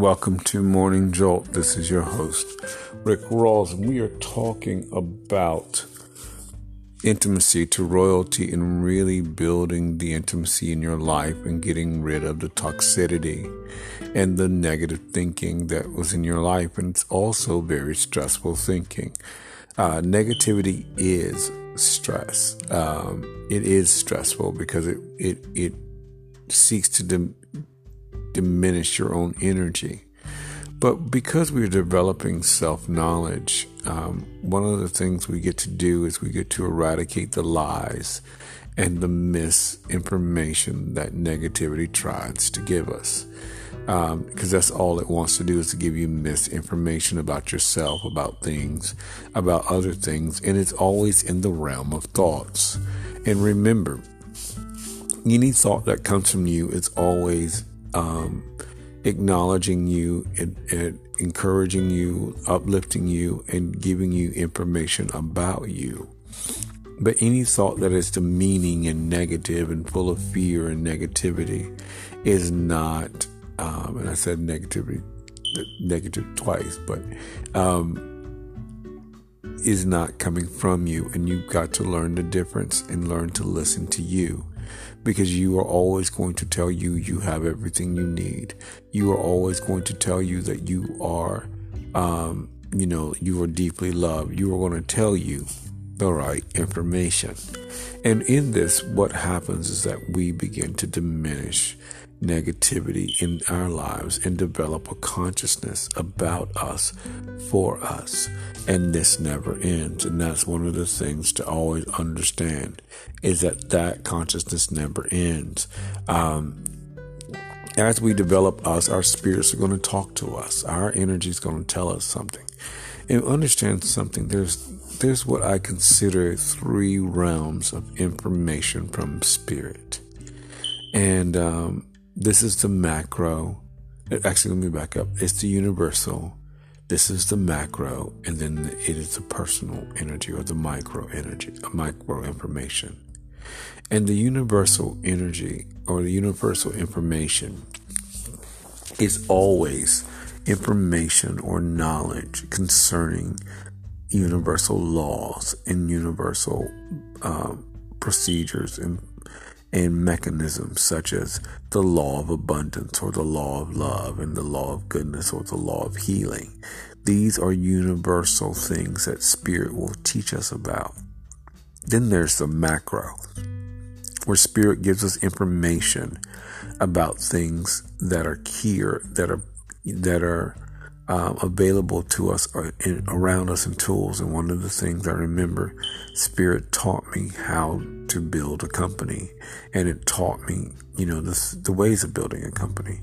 Welcome to Morning Jolt. This is your host, Rick Rawls, and we are talking about intimacy to royalty and really building the intimacy in your life and getting rid of the toxicity and the negative thinking that was in your life. And it's also very stressful thinking. Uh, negativity is stress. Um, it is stressful because it, it, it seeks to dim- diminish your own energy. But because we're developing self knowledge, um, one of the things we get to do is we get to eradicate the lies and the misinformation that negativity tries to give us. Because um, that's all it wants to do is to give you misinformation about yourself, about things, about other things, and it's always in the realm of thoughts. And remember, any thought that comes from you is always um, acknowledging you and, and, encouraging you, uplifting you, and giving you information about you. But any thought that is demeaning and negative and full of fear and negativity is not, um, and I said negativity, negative twice, but um, is not coming from you. And you've got to learn the difference and learn to listen to you because you are always going to tell you you have everything you need. You are always going to tell you that you are, um, you know, you are deeply loved. You are going to tell you the right information. And in this, what happens is that we begin to diminish negativity in our lives and develop a consciousness about us for us. And this never ends. And that's one of the things to always understand is that that consciousness never ends. Um, as we develop us, our spirits are going to talk to us. Our energy is going to tell us something. And understand something. There's there's what I consider three realms of information from spirit. And um, this is the macro. Actually, let me back up. It's the universal. This is the macro, and then it is the personal energy or the micro energy, micro information. And the universal energy or the universal information is always information or knowledge concerning universal laws and universal uh, procedures and and mechanisms such as the law of abundance or the law of love and the law of goodness or the law of healing. These are universal things that spirit will teach us about. Then there's the macro, where spirit gives us information about things that are here, that are that are um, available to us or in, around us in tools. And one of the things I remember, Spirit taught me how to build a company, and it taught me, you know, the, ways of building a company.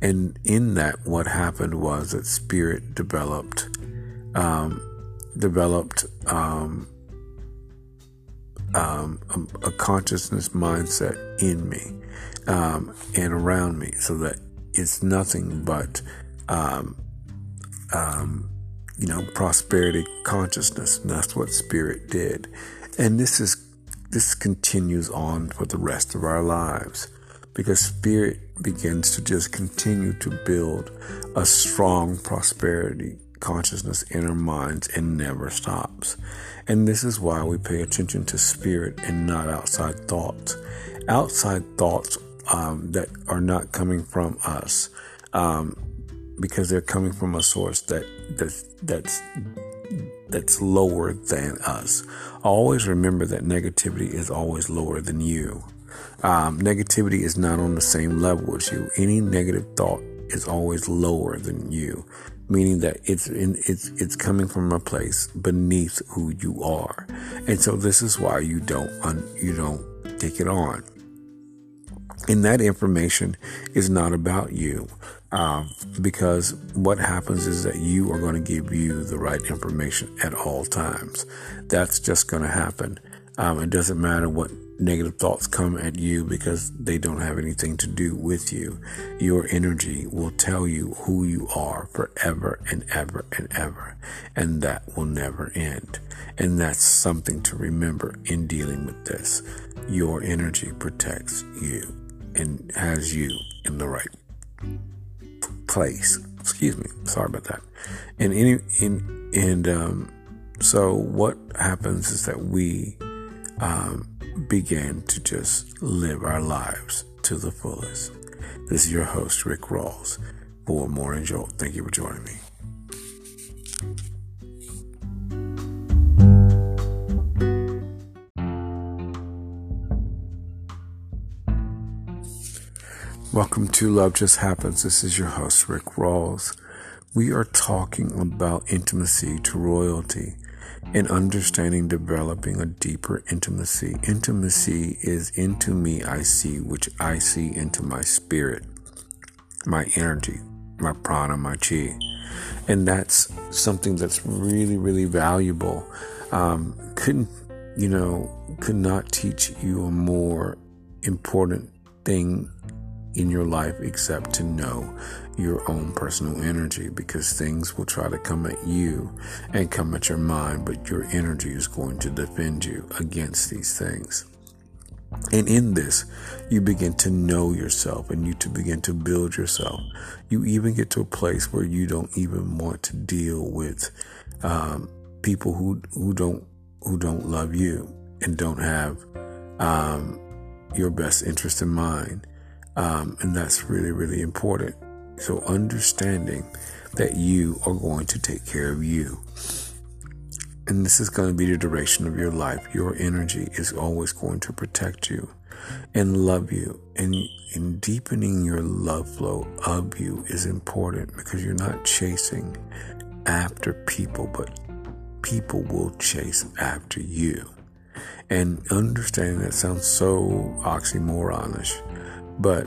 And in that, what happened was that Spirit developed, um, developed um, um, a, a, consciousness mindset in me um, and around me, so that it's nothing but um, um, you know, prosperity consciousness. And that's what spirit did. And this is, this continues on for the rest of our lives because spirit begins to just continue to build a strong prosperity consciousness in our minds and never stops. And this is why we pay attention to spirit and not outside thoughts. Outside thoughts um, that are not coming from us. Um, because they're coming from a source that that's that's that's lower than us. Always remember that negativity is always lower than you. Um, negativity is not on the same level as you. Any negative thought is always lower than you, meaning that it's in, it's it's coming from a place beneath who you are, and so this is why you don't un, you don't take it on. And that information is not about you. Um, because what happens is that you are going to give you the right information at all times. That's just going to happen. Um, it doesn't matter what negative thoughts come at you because they don't have anything to do with you. Your energy will tell you who you are forever and ever and ever. And that will never end. And that's something to remember in dealing with this. Your energy protects you and has you in the right place. Excuse me. Sorry about that. And any in and um, so what happens is that we um, begin to just live our lives to the fullest. This is your host, Rick Rawls, for More Jolt. Thank you for joining me. Welcome to Love Just Happens. This is your host, Rick Rawls. We are talking about intimacy to royalty and understanding developing a deeper intimacy. Intimacy is into me I see, which I see into my spirit, my energy, my prana, my chi. And that's something that's really, really valuable. Um, couldn't, you know, could not teach you a more important thing in your life except to know your own personal energy because things will try to come at you and come at your mind, but your energy is going to defend you against these things. And in this, you begin to know yourself and you to begin to build yourself. You even get to a place where you don't even want to deal with um, people who who don't who don't love you and don't have um, your best interest in mind um, and that's really, really important. So understanding that you are going to take care of you. And this is going to be the duration of your life. Your energy is always going to protect you and love you. And in deepening your love flow of you is important because you're not chasing after people, but people will chase after you. And understanding that sounds so oxymoronish, but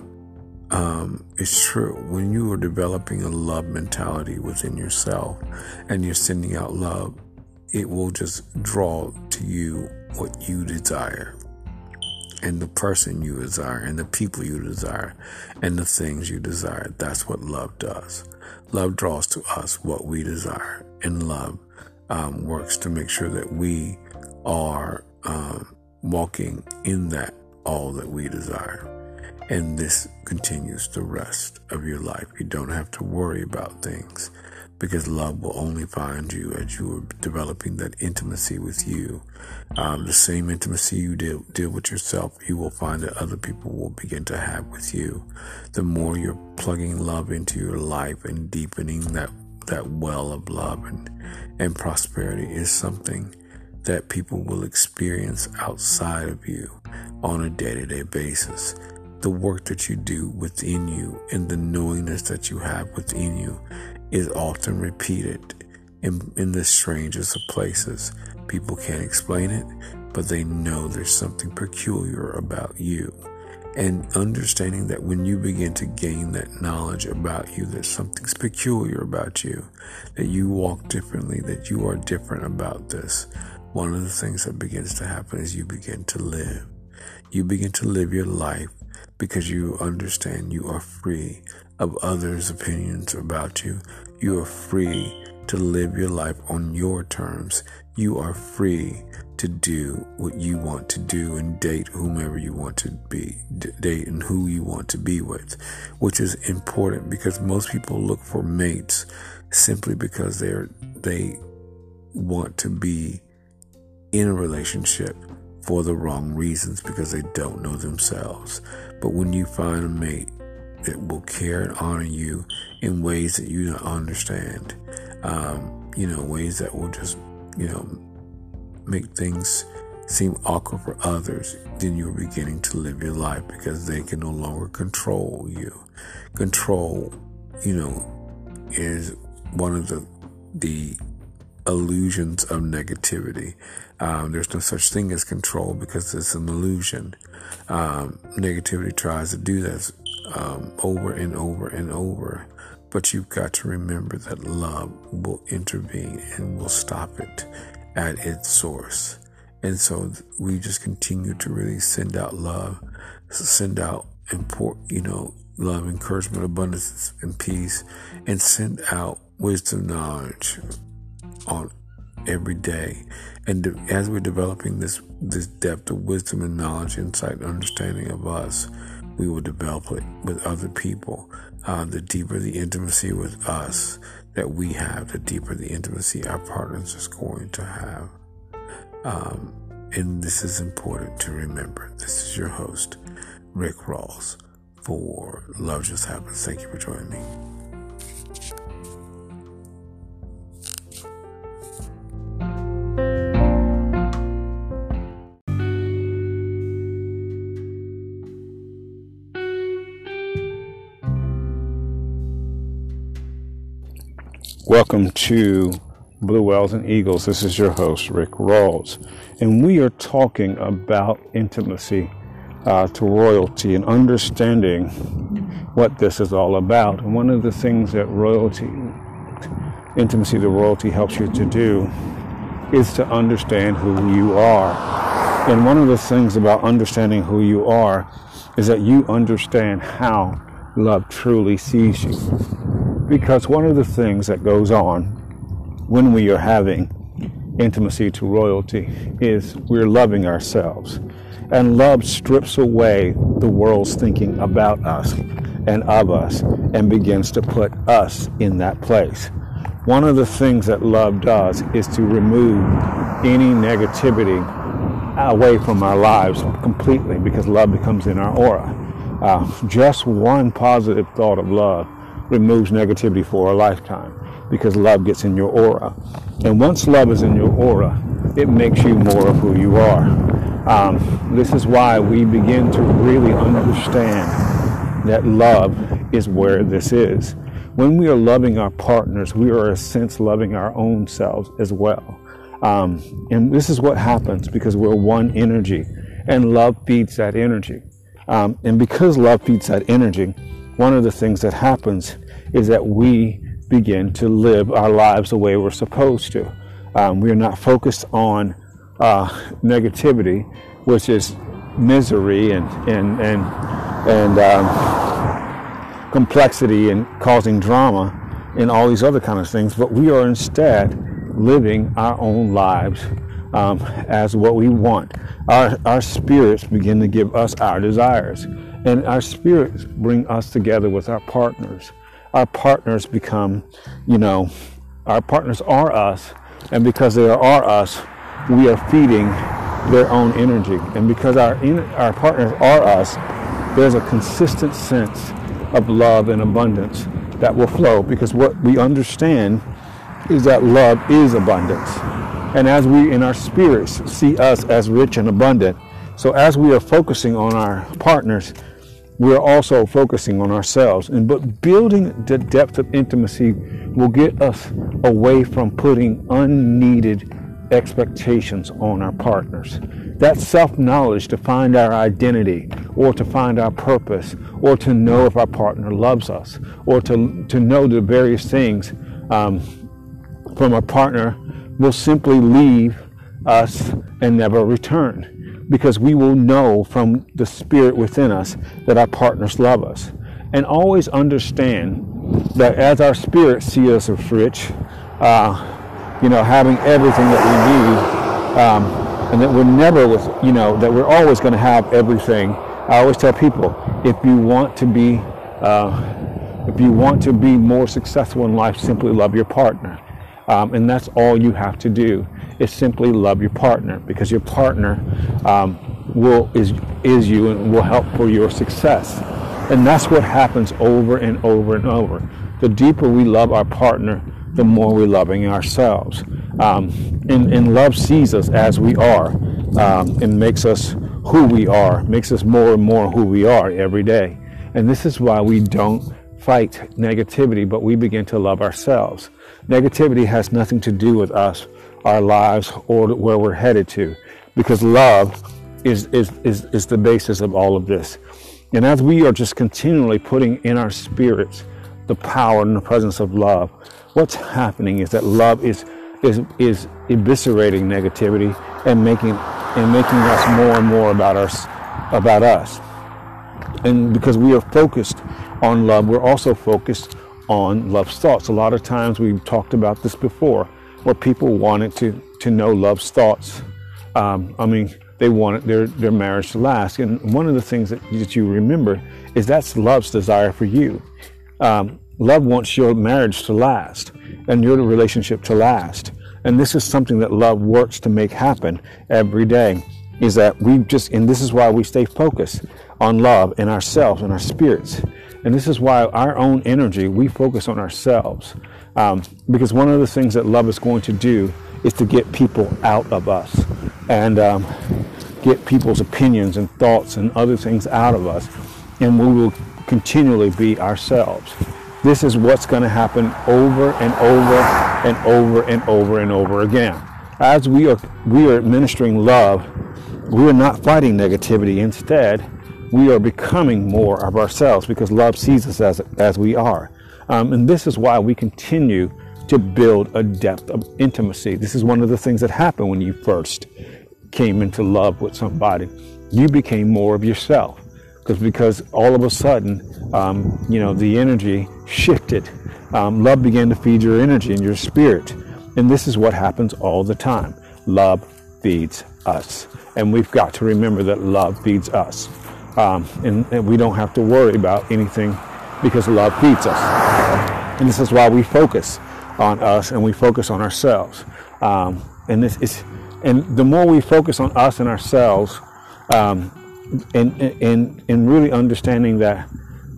um, it's true. When you are developing a love mentality within yourself and you're sending out love, it will just draw to you what you desire and the person you desire and the people you desire and the things you desire. That's what love does. Love draws to us what we desire, and love um, works to make sure that we are um, walking in that all that we desire. And this continues the rest of your life. You don't have to worry about things because love will only find you as you are developing that intimacy with you. Um, the same intimacy you deal, deal with yourself, you will find that other people will begin to have with you. The more you're plugging love into your life and deepening that, that well of love and, and prosperity is something that people will experience outside of you on a day to day basis the work that you do within you and the knowingness that you have within you is often repeated in, in the strangest of places. People can't explain it, but they know there's something peculiar about you. And understanding that when you begin to gain that knowledge about you, that something's peculiar about you, that you walk differently, that you are different about this, one of the things that begins to happen is you begin to live. You begin to live your life because you understand you are free of others' opinions about you. You are free to live your life on your terms. You are free to do what you want to do and date whomever you want to be, date and who you want to be with, which is important because most people look for mates simply because they're, they want to be in a relationship for the wrong reasons because they don't know themselves. But when you find a mate that will care and honor you in ways that you don't understand, um, you know, ways that will just, you know, make things seem awkward for others, then you're beginning to live your life because they can no longer control you. Control, you know, is one of the the illusions of negativity. Um, there's no such thing as control because it's an illusion. Um, negativity tries to do this um, over and over and over. But you've got to remember that love will intervene and will stop it at its source. And so we just continue to really send out love, send out import, you know, love, encouragement, abundance, and peace, and send out wisdom, knowledge, on every day. And as we're developing this this depth of wisdom and knowledge, insight, and understanding of us, we will develop it with other people. Uh, the deeper the intimacy with us that we have, the deeper the intimacy our partners is going to have. Um, and this is important to remember. This is your host, Rick Rawls, for Love Just Happens. Thank you for joining me. Welcome to Blue Whales and Eagles. This is your host, Rick Rawls. And we are talking about intimacy uh, to royalty and understanding what this is all about. And one of the things that royalty, intimacy to royalty helps you to do is to understand who you are. And one of the things about understanding who you are is that you understand how love truly sees you. Because one of the things that goes on when we are having intimacy to royalty is we're loving ourselves. And love strips away the world's thinking about us and of us and begins to put us in that place. One of the things that love does is to remove any negativity away from our lives completely because love becomes in our aura. Uh, just one positive thought of love removes negativity for a lifetime because love gets in your aura. And once love is in your aura, it makes you more of who you are. Um, this is why we begin to really understand that love is where this is. When we are loving our partners, we are, in a sense, loving our own selves as well. Um, and this is what happens because we're one energy, and love feeds that energy. Um, and because love feeds that energy, one of the things that happens is that we begin to live our lives the way we're supposed to. Um, we are not focused on uh, negativity, which is misery and and and and um, complexity and causing drama and all these other kind of things. But we are instead living our own lives um, as what we want. Our our spirits begin to give us our desires. And our spirits bring us together with our partners. Our partners become, you know, our partners are us. And because they are us, we are feeding their own energy. And because our, our partners are us, there's a consistent sense of love and abundance that will flow because what we understand is that love is abundance. And as we in our spirits see us as rich and abundant, so as we are focusing on our partners, we're also focusing on ourselves. And but building the depth of intimacy will get us away from putting unneeded expectations on our partners. That self-knowledge to find our identity or to find our purpose or to know if our partner loves us or to, to know the various things um, from our partner will simply leave us and never return because we will know from the spirit within us that our partners love us. And always understand that as our spirit sees us as rich, uh, you know, having everything that we need, um, and that we're never with, you know, that we're always going to have everything. I always tell people, if you want to be, uh, if you want to be more successful in life, simply love your partner. Um, and that's all you have to do is simply love your partner because your partner um, will is is you and will help for your success. And that's what happens over and over and over. The deeper we love our partner, the more we're loving ourselves. Um, and, and love sees us as we are um, and makes us who we are, makes us more and more who we are every day. And this is why we don't fight negativity, but we begin to love ourselves. Negativity has nothing to do with us, our lives, or where we're headed to, because love is, is, is, is the basis of all of this. And as we are just continually putting in our spirits the power and the presence of love, what's happening is that love is is is eviscerating negativity and making and making us more and more about us about us. And because we are focused on love, we're also focused on love's thoughts. A lot of times we've talked about this before, where people wanted to, to know love's thoughts. Um, I mean, they wanted their, their marriage to last. And one of the things that, that you remember is that's love's desire for you. Um, love wants your marriage to last and your relationship to last. And this is something that love works to make happen every day. Is that we just, and this is why we stay focused on love in ourselves and our spirits. And this is why our own energy, we focus on ourselves. Um, because one of the things that love is going to do is to get people out of us and um, get people's opinions and thoughts and other things out of us. And we will continually be ourselves. This is what's going to happen over and over and over and over and over again. As we are we are administering love, we are not fighting negativity. Instead, we are becoming more of ourselves because love sees us as as we are. Um, and this is why we continue to build a depth of intimacy. This is one of the things that happened when you first came into love with somebody. You became more of yourself because because all of a sudden, um, you know, the energy shifted. Um, love began to feed your energy and your spirit, and this is what happens all the time. Love feeds us, and we've got to remember that love feeds us, um, and, and we don't have to worry about anything because love feeds us. And this is why we focus on us and we focus on ourselves. Um, and this is, and the more we focus on us and ourselves, um, and, and, and really understanding that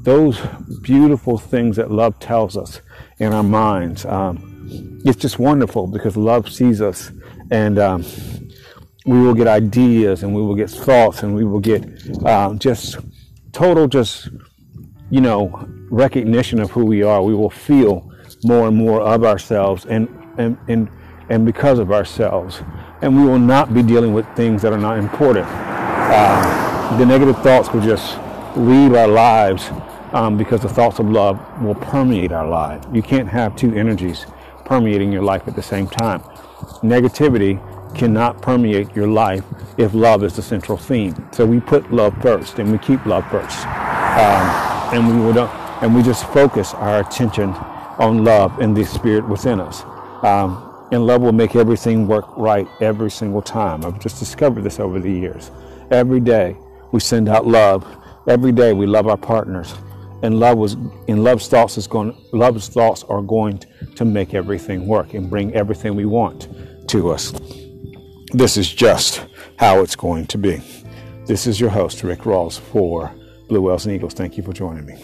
those beautiful things that love tells us in our minds, um, it's just wonderful because love sees us and um, we will get ideas and we will get thoughts and we will get uh, just total just you know, recognition of who we are, we will feel more and more of ourselves and, and, and, and because of ourselves. And we will not be dealing with things that are not important. Uh, the negative thoughts will just leave our lives um, because the thoughts of love will permeate our lives. You can't have two energies permeating your life at the same time. Negativity cannot permeate your life if love is the central theme. So we put love first and we keep love first. Um, and we would, and we just focus our attention on love and the spirit within us. Um, and love will make everything work right every single time. I've just discovered this over the years. Every day we send out love. Every day we love our partners. And love was in love's thoughts is going love's thoughts are going to make everything work and bring everything we want to us. This is just how it's going to be. This is your host, Rick Rawls, for Blue Whales and Eagles. Thank you for joining me.